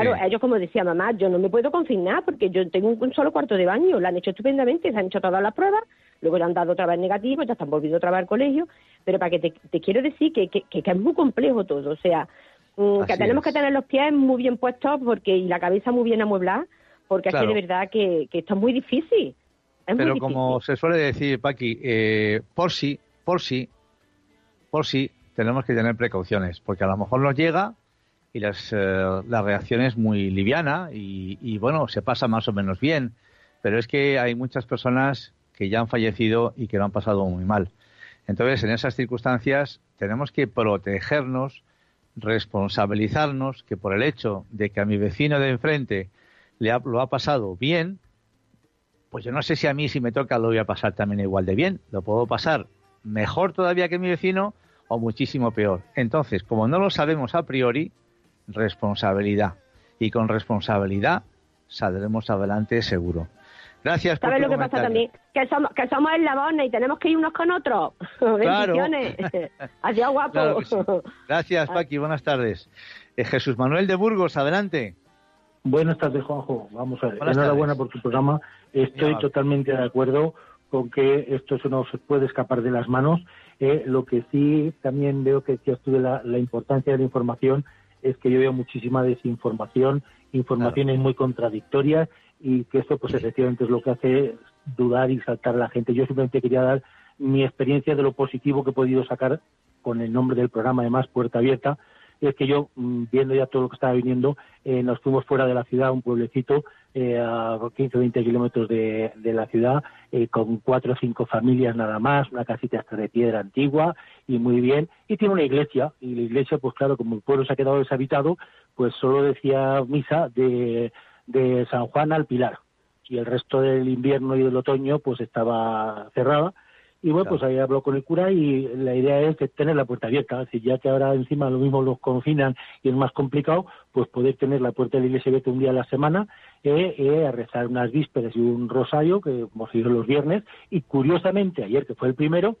Claro, Sí. ellos como decía mamá, yo no me puedo consignar porque yo tengo un, solo cuarto de baño, lo han hecho estupendamente, se han hecho todas las pruebas, luego le han dado otra vez negativo, ya están volviendo otra vez al colegio, pero para que te, te quiero decir que, que, que es muy complejo todo, o sea, mm, que tenemos es. que tener los pies muy bien puestos porque y la cabeza muy bien amueblada, porque es que Claro. de verdad que, que esto es muy difícil. Es Pero muy como difícil. se suele decir, Paqui, eh, por si, por si, por si, tenemos que tener precauciones, porque a lo mejor nos llega y las, eh, la reacción es muy liviana y, y, bueno, se pasa más o menos bien, pero es que hay muchas personas que ya han fallecido y que lo han pasado muy mal. Entonces, en esas circunstancias, tenemos que protegernos, responsabilizarnos, que por el hecho de que a mi vecino de enfrente le ha- lo ha pasado bien, pues yo no sé si a mí si me toca lo voy a pasar también igual de bien. Lo puedo pasar mejor todavía que mi vecino o muchísimo peor. Entonces, como no lo sabemos a priori, responsabilidad. Y con responsabilidad saldremos adelante seguro. Gracias por ¿Sabes tu lo que pasa también? Que somos, que somos eslabones y tenemos que ir unos con otros. <laughs> Claro. Bendiciones. <laughs> Adiós, guapo. Claro que sí. Gracias, Paqui. Buenas tardes. Eh, Jesús Manuel de Burgos, adelante. Buenas tardes, Juanjo. Vamos a ver. Buenas Enhorabuena tardes. por tu programa. Estoy Ya. totalmente de acuerdo con que esto se nos puede escapar de las manos. Eh, lo que sí también veo que decías tú de la, la importancia de la información es que yo veo muchísima desinformación, informaciones muy contradictorias y que esto pues efectivamente es lo que hace dudar y saltar a la gente. Yo simplemente quería dar mi experiencia de lo positivo que he podido sacar con el nombre del programa, además, Puerta Abierta, es que yo, mm, viendo ya todo lo que estaba viniendo, eh, nos fuimos fuera de la ciudad, un pueblecito eh, a 15 o 20 kilómetros de, de la ciudad, eh, con cuatro o cinco familias nada más, una casita hasta de piedra antigua y muy bien, y tiene una iglesia, y la iglesia, pues claro, como el pueblo se ha quedado deshabitado, pues solo decía misa de, de San Juan al Pilar, y el resto del invierno y del otoño pues estaba cerrada, y bueno, Claro. pues ahí habló con el cura y la idea es que tener la puerta abierta. Es decir, ya que ahora encima lo mismo los confinan y es más complicado, pues poder tener la puerta de la iglesia abierta un día a la semana, eh, eh, a rezar unas vísperas y un rosario, que como se hizo los viernes. Y curiosamente, ayer que fue el primero,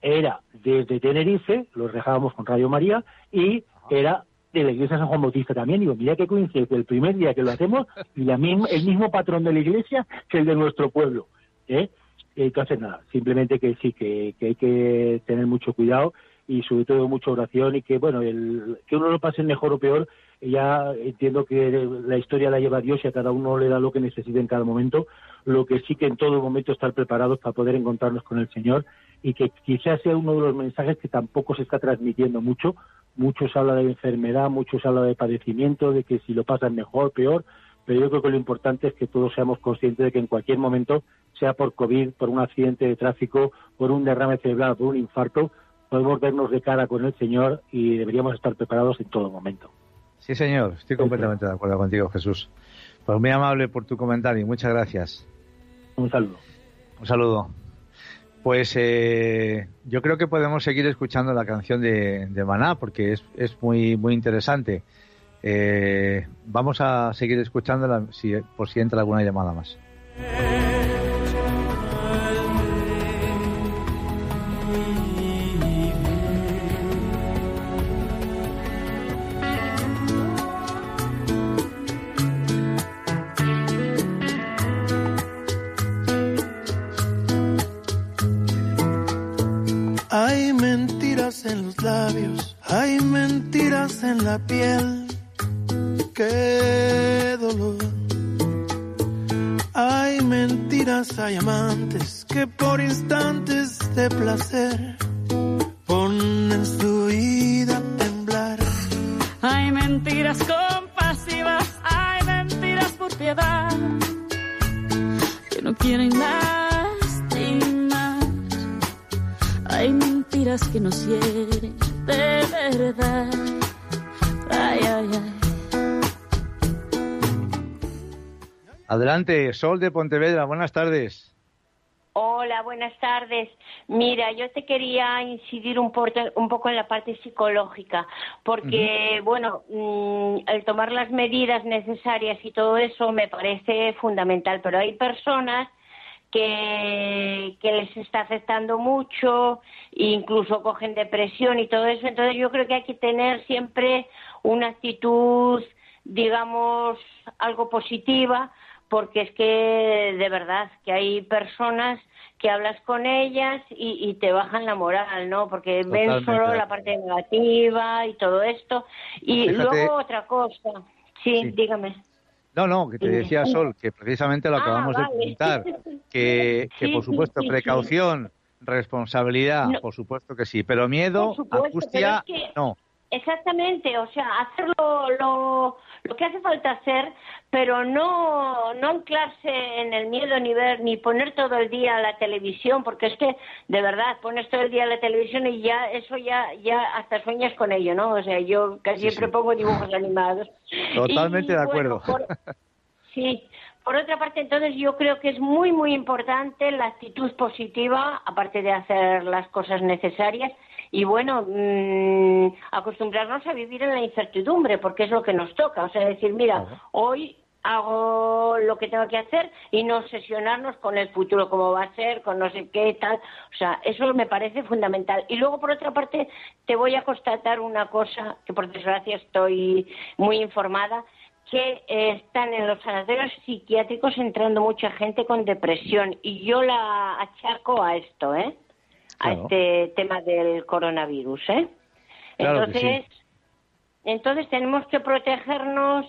era desde Tenerife, los dejábamos con Radio María, y era de la iglesia de San Juan Bautista también. Digo, mira qué coincide que el primer día que lo hacemos, y la misma, el mismo patrón de la iglesia que el de nuestro pueblo. ¿eh? Entonces, nada, simplemente que sí, que, que hay que tener mucho cuidado y sobre todo mucha oración y que, bueno, el, que uno lo pase mejor o peor, ya entiendo que la historia la lleva Dios y a cada uno le da lo que necesite en cada momento, lo que sí que en todo momento estar preparados para poder encontrarnos con el Señor y que quizás sea uno de los mensajes que tampoco se está transmitiendo mucho. Muchos habla de enfermedad, muchos habla de padecimiento, de que si lo pasan mejor, peor, pero yo creo que lo importante es que todos seamos conscientes de que en cualquier momento, sea por COVID, por un accidente de tráfico, por un derrame cerebral, por un infarto, podemos vernos de cara con el Señor y deberíamos estar preparados en todo momento. Sí, señor. Estoy completamente de acuerdo contigo, Jesús. Pues muy amable por tu comentario. Muchas gracias. Un saludo. Un saludo. Pues eh, yo creo que podemos seguir escuchando la canción de, de Maná porque es, es muy muy interesante. Eh, vamos a seguir escuchándola si, por si entra alguna llamada más. Hay mentiras en los labios, hay mentiras en la piel. Qué dolor. Hay mentiras, hay amantes que por instantes de placer ponen su vida a temblar. Hay mentiras compasivas, hay mentiras por piedad, que no quieren lastimar. Hay mentiras que nos hieren de verdad. Adelante, Sol de Pontevedra. Buenas tardes. Hola, buenas tardes. Mira, yo te quería incidir un, porte- un poco en la parte psicológica, porque, bueno, mm, el tomar las medidas necesarias y todo eso me parece fundamental, pero hay personas que, que les está afectando mucho, incluso cogen depresión y todo eso, entonces yo creo que hay que tener siempre una actitud, digamos, algo positiva, porque es que de verdad que hay personas que hablas con ellas y, y te bajan la moral, ¿no? Porque ven solo la parte negativa y todo esto. Y Fíjate- luego otra cosa. Sí, Sí. dígame. No, no, que te decía Sol, que precisamente lo Ah, acabamos vale. de comentar, <laughs> que, que Sí, por supuesto sí, precaución, responsabilidad, No. por supuesto que sí, pero miedo, supuesto, angustia, pero es que- no. Exactamente, o sea, hacer lo, lo, lo que hace falta hacer, pero no, no anclarse en el miedo ni ver, ni poner todo el día la televisión, porque es que, de verdad, pones todo el día la televisión y ya, eso ya, ya hasta sueñas con ello, ¿no? O sea, yo casi Sí, siempre sí. pongo dibujos animados. Totalmente Y, de bueno, acuerdo. por- <laughs> Sí, por otra parte, entonces yo creo que es muy, muy importante la actitud positiva, aparte de hacer las cosas necesarias, y bueno, mm, acostumbrarnos a vivir en la incertidumbre, porque es lo que nos toca. O sea, decir, mira, hoy hago lo que tengo que hacer y no obsesionarnos con el futuro, cómo va a ser, con no sé qué, tal. O sea, eso me parece fundamental. Y luego, por otra parte, te voy a constatar una cosa, que por desgracia estoy muy informada, que eh, están en los sanatorios psiquiátricos entrando mucha gente con depresión y yo la achaco a esto, ¿eh? A este tema del coronavirus, ¿eh? Claro que sí. Entonces, entonces tenemos que protegernos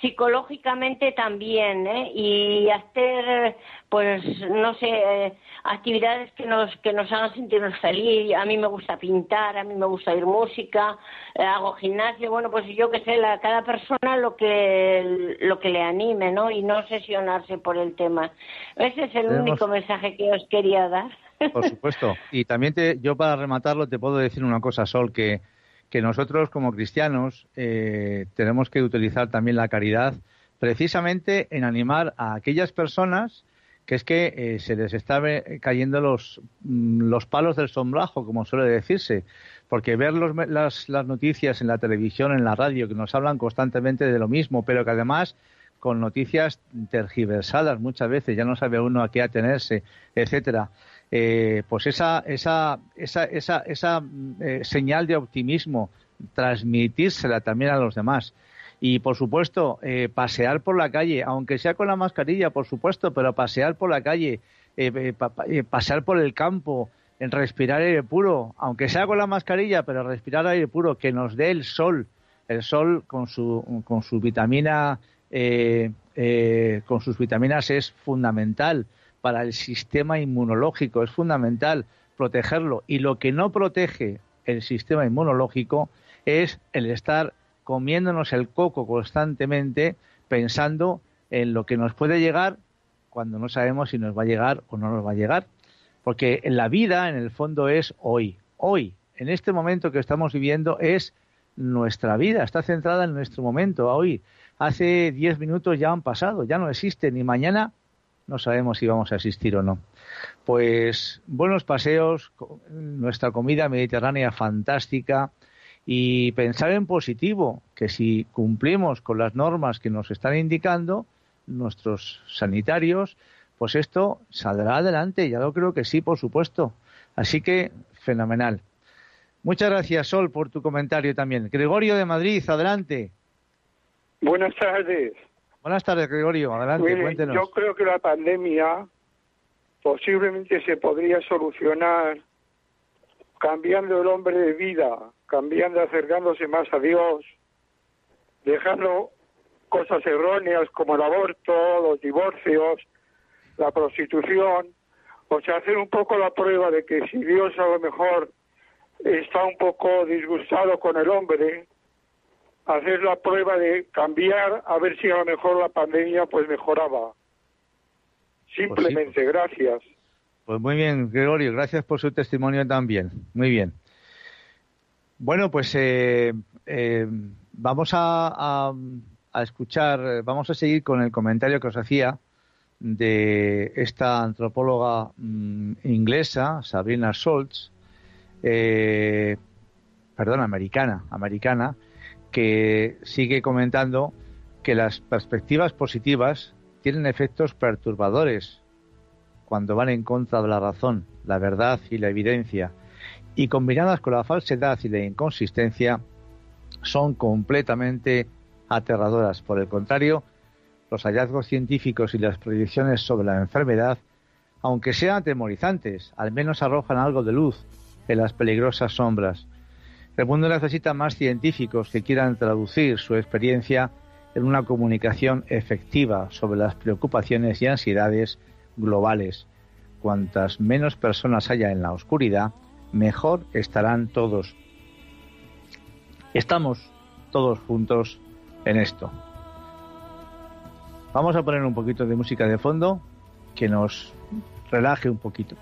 psicológicamente también, ¿eh? Y hacer, pues, no sé, eh, actividades que nos que nos hagan sentirnos feliz. A mí me gusta pintar, a mí me gusta oír música, eh, hago gimnasio. Bueno, pues yo qué sé, la, cada persona lo que lo que le anime, ¿no? Y no obsesionarse por el tema. Ese es el Tenemos- único mensaje que os quería dar. Por supuesto. Y también te, yo para rematarlo te puedo decir una cosa, Sol, que, que nosotros como cristianos eh, tenemos que utilizar también la caridad precisamente en animar a aquellas personas que es que eh, se les está ve- cayendo los, mm, los palos del sombrajo, como suele decirse, porque ver los las, las noticias en la televisión, en la radio, que nos hablan constantemente de lo mismo, pero que además con noticias tergiversadas muchas veces, ya no sabe uno a qué atenerse, etcétera. Eh, pues esa, esa, esa, esa, esa mm, eh, señal de optimismo, transmitírsela también a los demás. Y por supuesto, eh, pasear por la calle, aunque sea con la mascarilla, por supuesto, pero pasear por la calle, eh, pa- pa- pasear por el campo, respirar aire puro, aunque sea con la mascarilla, pero respirar aire puro, que nos dé el sol, el sol con su, con su vitamina, con sus vitaminas es fundamental para el sistema inmunológico, es fundamental protegerlo. Y lo que no protege el sistema inmunológico es el estar comiéndonos el coco constantemente pensando en lo que nos puede llegar cuando no sabemos si nos va a llegar o no nos va a llegar. Porque la vida, en el fondo, es hoy. Hoy, en este momento que estamos viviendo, es nuestra vida, está centrada en nuestro momento, hoy. Hace diez minutos ya han pasado, ya no existe, ni mañana no sabemos si vamos a asistir o no. Pues buenos paseos, nuestra comida mediterránea fantástica y pensar en positivo, que si cumplimos con las normas que nos están indicando nuestros sanitarios, pues esto saldrá adelante, ya lo creo que sí, por supuesto. Así que fenomenal. Muchas gracias, Sol, por tu comentario también. Gregorio de Madrid, adelante. Buenas tardes. Buenas tardes, Gregorio. Adelante, Mire, cuéntenos. yo creo que la pandemia posiblemente se podría solucionar cambiando el hombre de vida, cambiando, acercándose más a Dios, dejando cosas erróneas como el aborto, los divorcios, la prostitución, o sea, hacer un poco la prueba de que si Dios a lo mejor está un poco disgustado con el hombre, hacer la prueba de cambiar a ver si a lo mejor la pandemia pues mejoraba. Simplemente, gracias. Pues muy bien, Gregorio, gracias por su testimonio también. Muy bien. Bueno, pues eh, eh, vamos a, a- a escuchar, vamos a seguir con el comentario que os hacía de esta antropóloga mm, inglesa, Sabrina Schultz, eh, perdón, americana, americana, que sigue comentando que las perspectivas positivas tienen efectos perturbadores cuando van en contra de la razón, la verdad y la evidencia, y combinadas con la falsedad y la inconsistencia, son completamente aterradoras. Por el contrario, los hallazgos científicos y las predicciones sobre la enfermedad, aunque sean atemorizantes, al menos arrojan algo de luz en las peligrosas sombras. El mundo necesita más científicos que quieran traducir su experiencia en una comunicación efectiva sobre las preocupaciones y ansiedades globales. Cuantas menos personas haya en la oscuridad, mejor estarán todos. Estamos todos juntos en esto. Vamos a poner un poquito de música de fondo que nos relaje un poquito.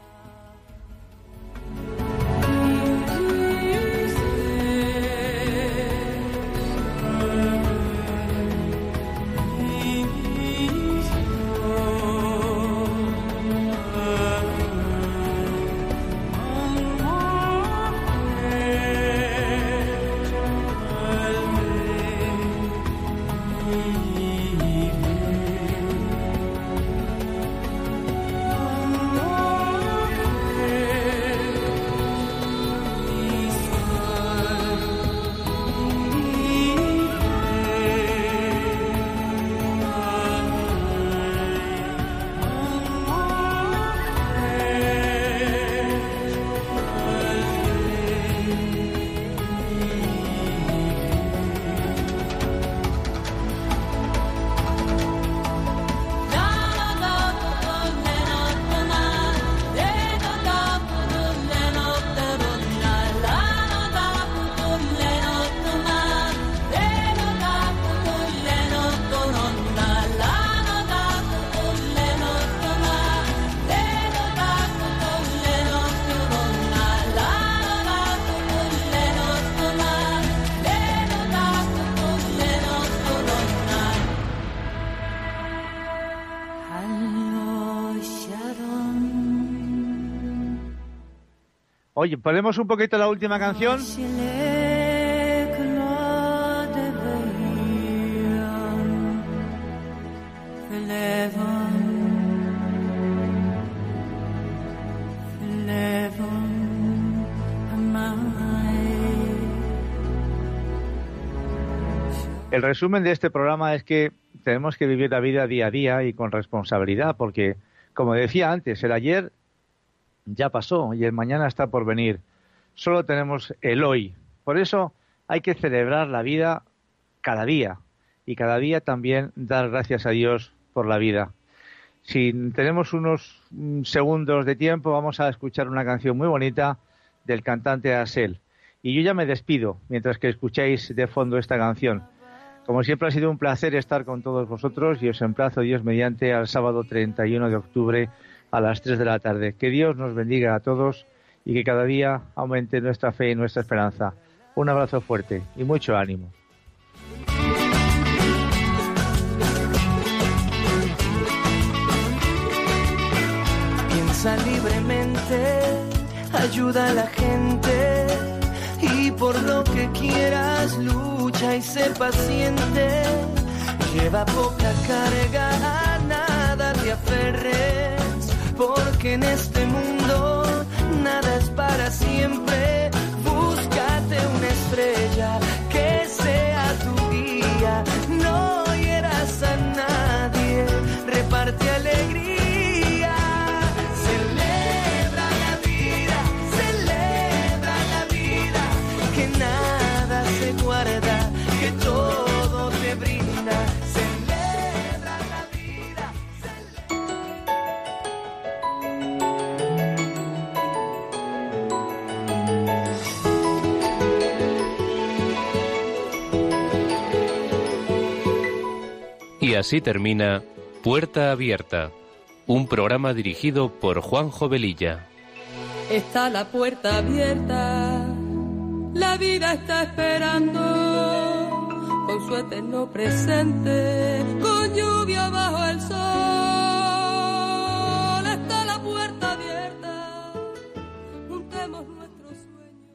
Oye, ponemos un poquito la última canción. El resumen de este programa es que tenemos que vivir la vida día a día y con responsabilidad, porque, como decía antes, el ayer ya pasó y el mañana está por venir. Solo tenemos el hoy. Por eso hay que celebrar la vida cada día y cada día también dar gracias a Dios por la vida. Si tenemos unos mm, segundos de tiempo, vamos a escuchar una canción muy bonita del cantante Asel. Y yo ya me despido mientras que escucháis de fondo esta canción. Como siempre ha sido un placer estar con todos vosotros y os emplazo Dios mediante al sábado 31 de octubre a las 3 de la tarde. Que Dios nos bendiga a todos y que cada día aumente nuestra fe y nuestra esperanza. Un abrazo fuerte y mucho ánimo. Piensa libremente, ayuda a la gente y por lo que quieras lucha y sé paciente. Lleva poca carga, a nada te aferres porque en este mundo nada es para siempre. Búscate una estrella que sea tu guía, no hieras a nadie, reparte alegría. Así termina Puerta Abierta, un programa dirigido por Juanjo Velilla. Está la puerta abierta, la vida está esperando con su eterno presente, con lluvia bajo el sol.